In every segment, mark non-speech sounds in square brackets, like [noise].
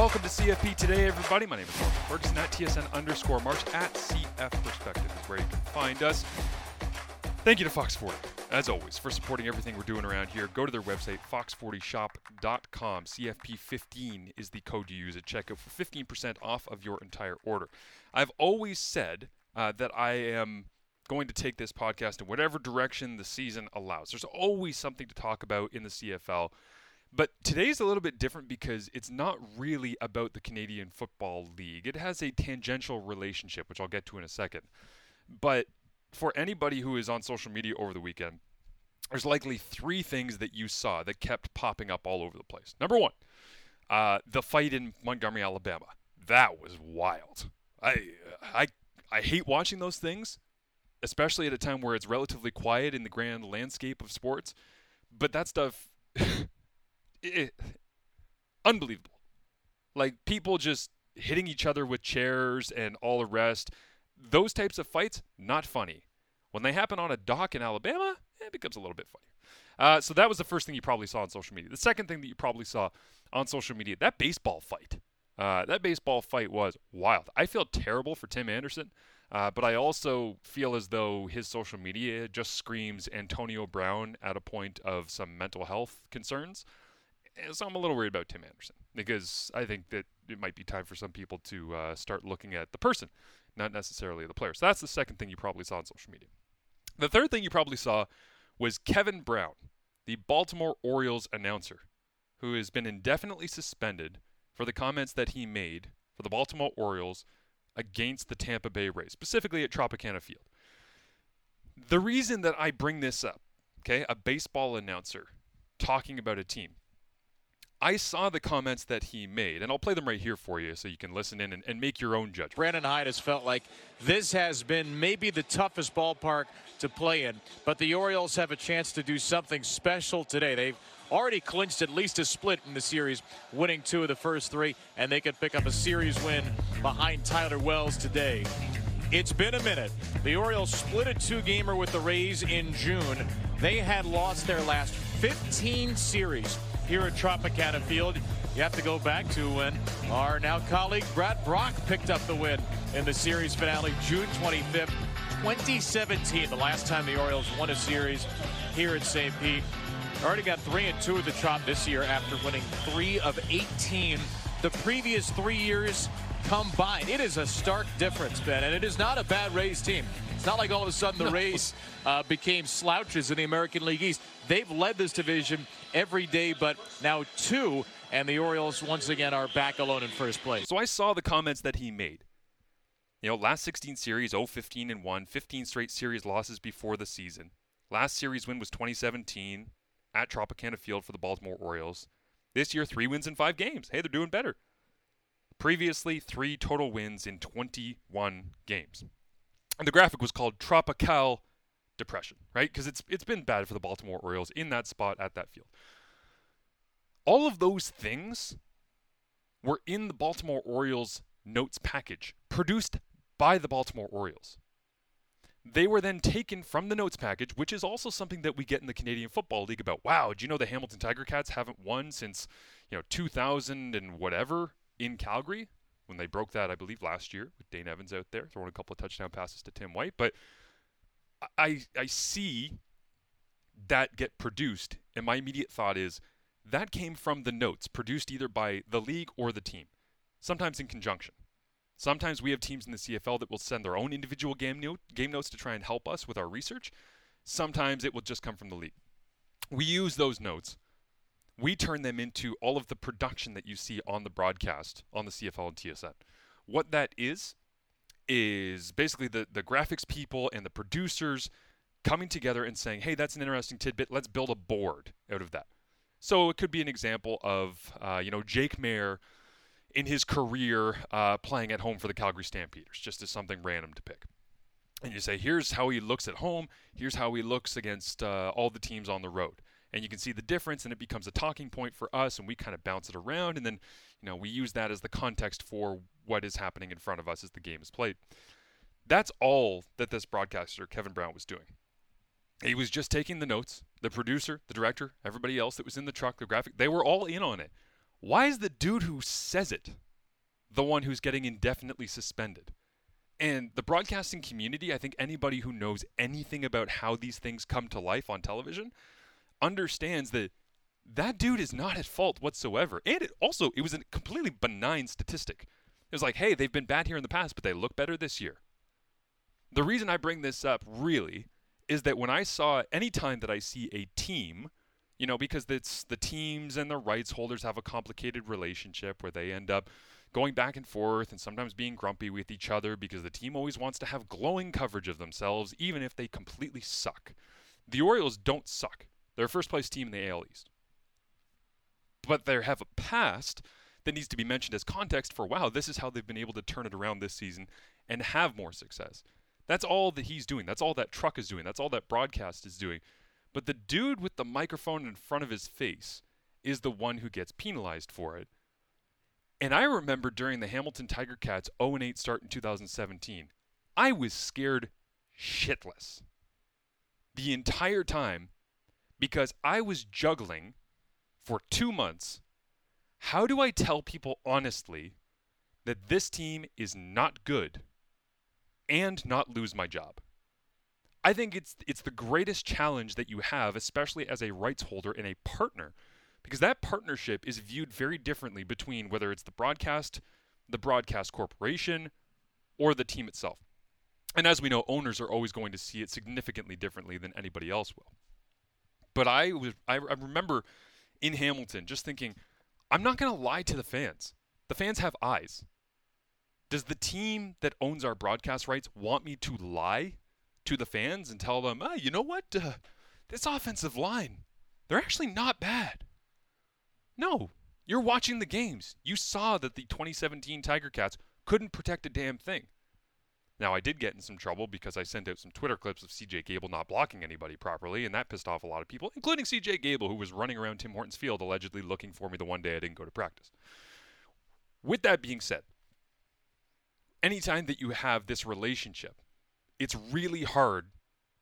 Welcome to CFP Today, everybody. My name is Marshall Ferguson at TSN underscore Marsh at CF Perspective is where you can find us. Thank you to Fox 40, as always, for supporting everything we're doing around here. Go to their website, fox40shop.com. CFP15 is the code you use at checkout for 15% off of your entire order. I've always said uh, that I am going to take this podcast in whatever direction the season allows. There's always something to talk about in the CFL. But today's a little bit different because it's not really about the Canadian Football League. It has a tangential relationship, which I'll get to in a second. But for anybody who is on social media over the weekend, there's likely three things that you saw that kept popping up all over the place. Number one, uh, the fight in Montgomery, Alabama. That was wild. I I I hate watching those things, especially at a time where it's relatively quiet in the grand landscape of sports. But that stuff [laughs] it, unbelievable. Like people just hitting each other with chairs and all the rest. Those types of fights, not funny. When they happen on a dock in Alabama, it becomes a little bit funnier. Uh, so that was the first thing you probably saw on social media. The second thing that you probably saw on social media, that baseball fight. Uh, that baseball fight was wild. I feel terrible for Tim Anderson, uh, but I also feel as though his social media just screams Antonio Brown at a point of some mental health concerns so I'm a little worried about Tim Anderson because I think that it might be time for some people to uh, start looking at the person, not necessarily the player. So that's the second thing you probably saw on social media. The third thing you probably saw was Kevin Brown, the Baltimore Orioles announcer, who has been indefinitely suspended for the comments that he made for the Baltimore Orioles against the Tampa Bay Rays, specifically at Tropicana Field. The reason that I bring this up, okay, a baseball announcer talking about a team, I saw the comments that he made, and I'll play them right here for you so you can listen in and, and, make your own judgment. Brandon Hyde has felt like this has been maybe the toughest ballpark to play in, but the Orioles have a chance to do something special today. They've already clinched at least a split in the series, winning two of the first three, and they could pick up a series win behind Tyler Wells today. It's been a minute. The Orioles split a two gamer with the Rays in June. They had lost their last 15 series here at Tropicana Field. You have to go back to when our now colleague Brad Brach picked up the win in the series finale June 25th, 2017, the last time the Orioles won a series here at St. Pete. Already got three and two at the Trop this year after winning three of 18 the previous three years combined. It is a stark difference, Ben, and it is not a bad Rays team. It's not like all of a sudden the no. Rays uh, became slouches in the American League East. They've led this division every day, but now two, and the Orioles once again are back alone in first place. So I saw the comments that he made. You know, last 16 series, 0 15 and 1, 15 straight series losses before the season. Last series win was 2017 at Tropicana Field for the Baltimore Orioles. This year, three wins in five games. Hey, they're doing better. Previously, three total wins in 21 games. And the graphic was called Tropical Depression, right? Because it's it's been bad for the Baltimore Orioles in that spot at that field. All of those things were in the Baltimore Orioles notes package produced by the Baltimore Orioles. They were then taken from the notes package, which is also something that we get in the Canadian Football League about. Wow, do you know the Hamilton Tiger Cats haven't won since, you know, 2000 and whatever in Calgary? When they broke that, I believe, last year with Dane Evans out there throwing a couple of touchdown passes to Tim White. But I I see that get produced, and my immediate thought is that came from the notes produced either by the league or the team, sometimes in conjunction. Sometimes we have teams in the CFL that will send their own individual game note, game notes to try and help us with our research. Sometimes it will just come from the league. We use those notes we turn them into all of the production that you see on the broadcast on the CFL and TSN. What that is, is basically the, the graphics people and the producers coming together and saying, hey, that's an interesting tidbit. Let's build a board out of that. So it could be an example of, uh, you know, Jake Maier in his career uh, playing at home for the Calgary Stampeders, just as something random to pick. And you say, here's how he looks at home, here's how he looks against uh, all the teams on the road and you can see the difference and it becomes a talking point for us and we kind of bounce it around and then you know we use that as the context for what is happening in front of us as the game is played. That's all that this broadcaster kevin brown was doing. He was just taking the notes the producer the director everybody else that was in the truck the graphic they were all in on it. Why is the dude who says it the one who's getting indefinitely suspended? And the broadcasting community, I think anybody who knows anything about how these things come to life on television understands that that dude is not at fault whatsoever. And it also, it was a completely benign statistic. It was like, hey, they've been bad here in the past, but they look better this year. The reason I bring this up really is that when I saw any time that I see a team, you know, because it's the teams and the rights holders have a complicated relationship where they end up going back and forth and sometimes being grumpy with each other because the team always wants to have glowing coverage of themselves, even if they completely suck. The Orioles don't suck. They're a first place team in the AL East. But they have a past that needs to be mentioned as context for wow, this is how they've been able to turn it around this season and have more success. That's all that he's doing. That's all that truck is doing. That's all that broadcast is doing. But the dude with the microphone in front of his face is the one who gets penalized for it. And I remember during the Hamilton Tiger Cats 0 8 start in 2017, I was scared shitless the entire time because I was juggling for two months. How do I tell people honestly that this team is not good and not lose my job? I think it's it's the greatest challenge that you have, especially as a rights holder and a partner, because that partnership is viewed very differently between whether it's the broadcast, the broadcast corporation, or the team itself. And as we know, owners are always going to see it significantly differently than anybody else will. But I was I, I remember in Hamilton just thinking, I'm not going to lie to the fans. The fans have eyes. Does the team that owns our broadcast rights want me to lie to the fans and tell them, ah, you know what? Uh, this offensive line, they're actually not bad. No, you're watching the games. You saw that the 2017 Tiger Cats couldn't protect a damn thing. Now, I did get in some trouble because I sent out some Twitter clips of CJ Gable not blocking anybody properly, and that pissed off a lot of people, including CJ Gable, who was running around Tim Hortons Field allegedly looking for me the one day I didn't go to practice. With that being said, anytime that you have this relationship it's really hard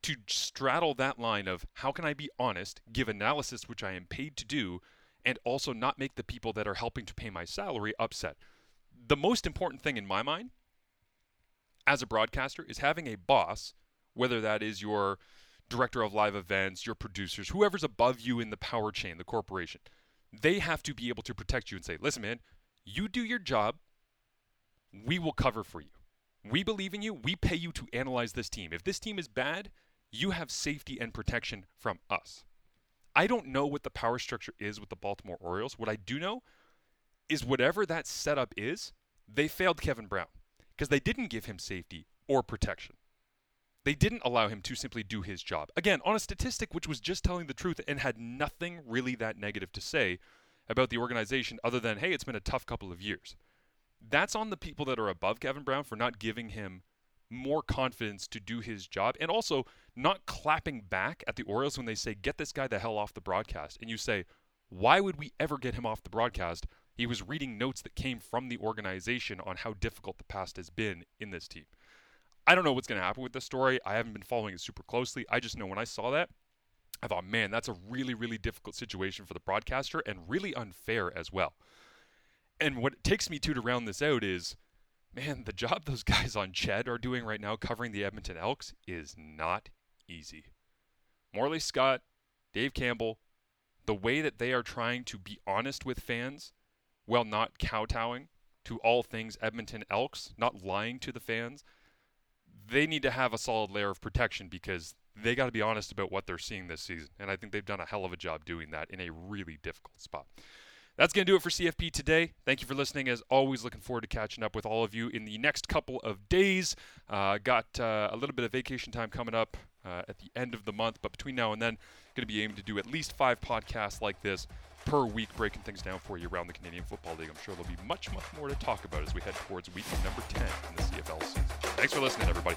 to straddle that line of how can I be honest, give analysis, which I am paid to do, and also not make the people that are helping to pay my salary upset. The most important thing in my mind as a broadcaster is having a boss, whether that is your director of live events, your producers, whoever's above you in the power chain, the corporation. They have to be able to protect you and say, listen, man, you do your job, we will cover for you. We believe in you. We pay you to analyze this team. If this team is bad, you have safety and protection from us. I don't know what the power structure is with the Baltimore Orioles. What I do know is whatever that setup is, they failed Kevin Brown because they didn't give him safety or protection. They didn't allow him to simply do his job. Again, on a statistic which was just telling the truth and had nothing really that negative to say about the organization other than, hey, it's been a tough couple of years that's on the people that are above Kevin Brown for not giving him more confidence to do his job and also not clapping back at the Orioles when they say, get this guy the hell off the broadcast. And you say, why would we ever get him off the broadcast? He was reading notes that came from the organization on how difficult the past has been in this team. I don't know what's going to happen with this story. I haven't been following it super closely. I just know when I saw that, I thought, man, that's a really, really difficult situation for the broadcaster and really unfair as well and what it takes me to to round this out is, man, the job [laughs] those guys on CHED are doing right now covering the Edmonton Elks is not easy. Morley Scott, Dave Campbell, the way that they are trying to be honest with fans while not kowtowing to all things Edmonton Elks, not lying to the fans, they need to have a solid layer of protection because they got to be honest about what they're seeing this season. And I think they've done a hell of a job doing that in a really difficult spot. That's going to do it for CFP today. Thank you for listening. As always, looking forward to catching up with all of you in the next couple of days. Uh, got uh, a little bit of vacation time coming up uh, at the end of the month, but between now and then, going to be aiming to do at least five podcasts like this per week, breaking things down for you around the Canadian Football League. I'm sure there'll be much, much more to talk about as we head towards week number 10 in the CFL season. Thanks for listening, everybody.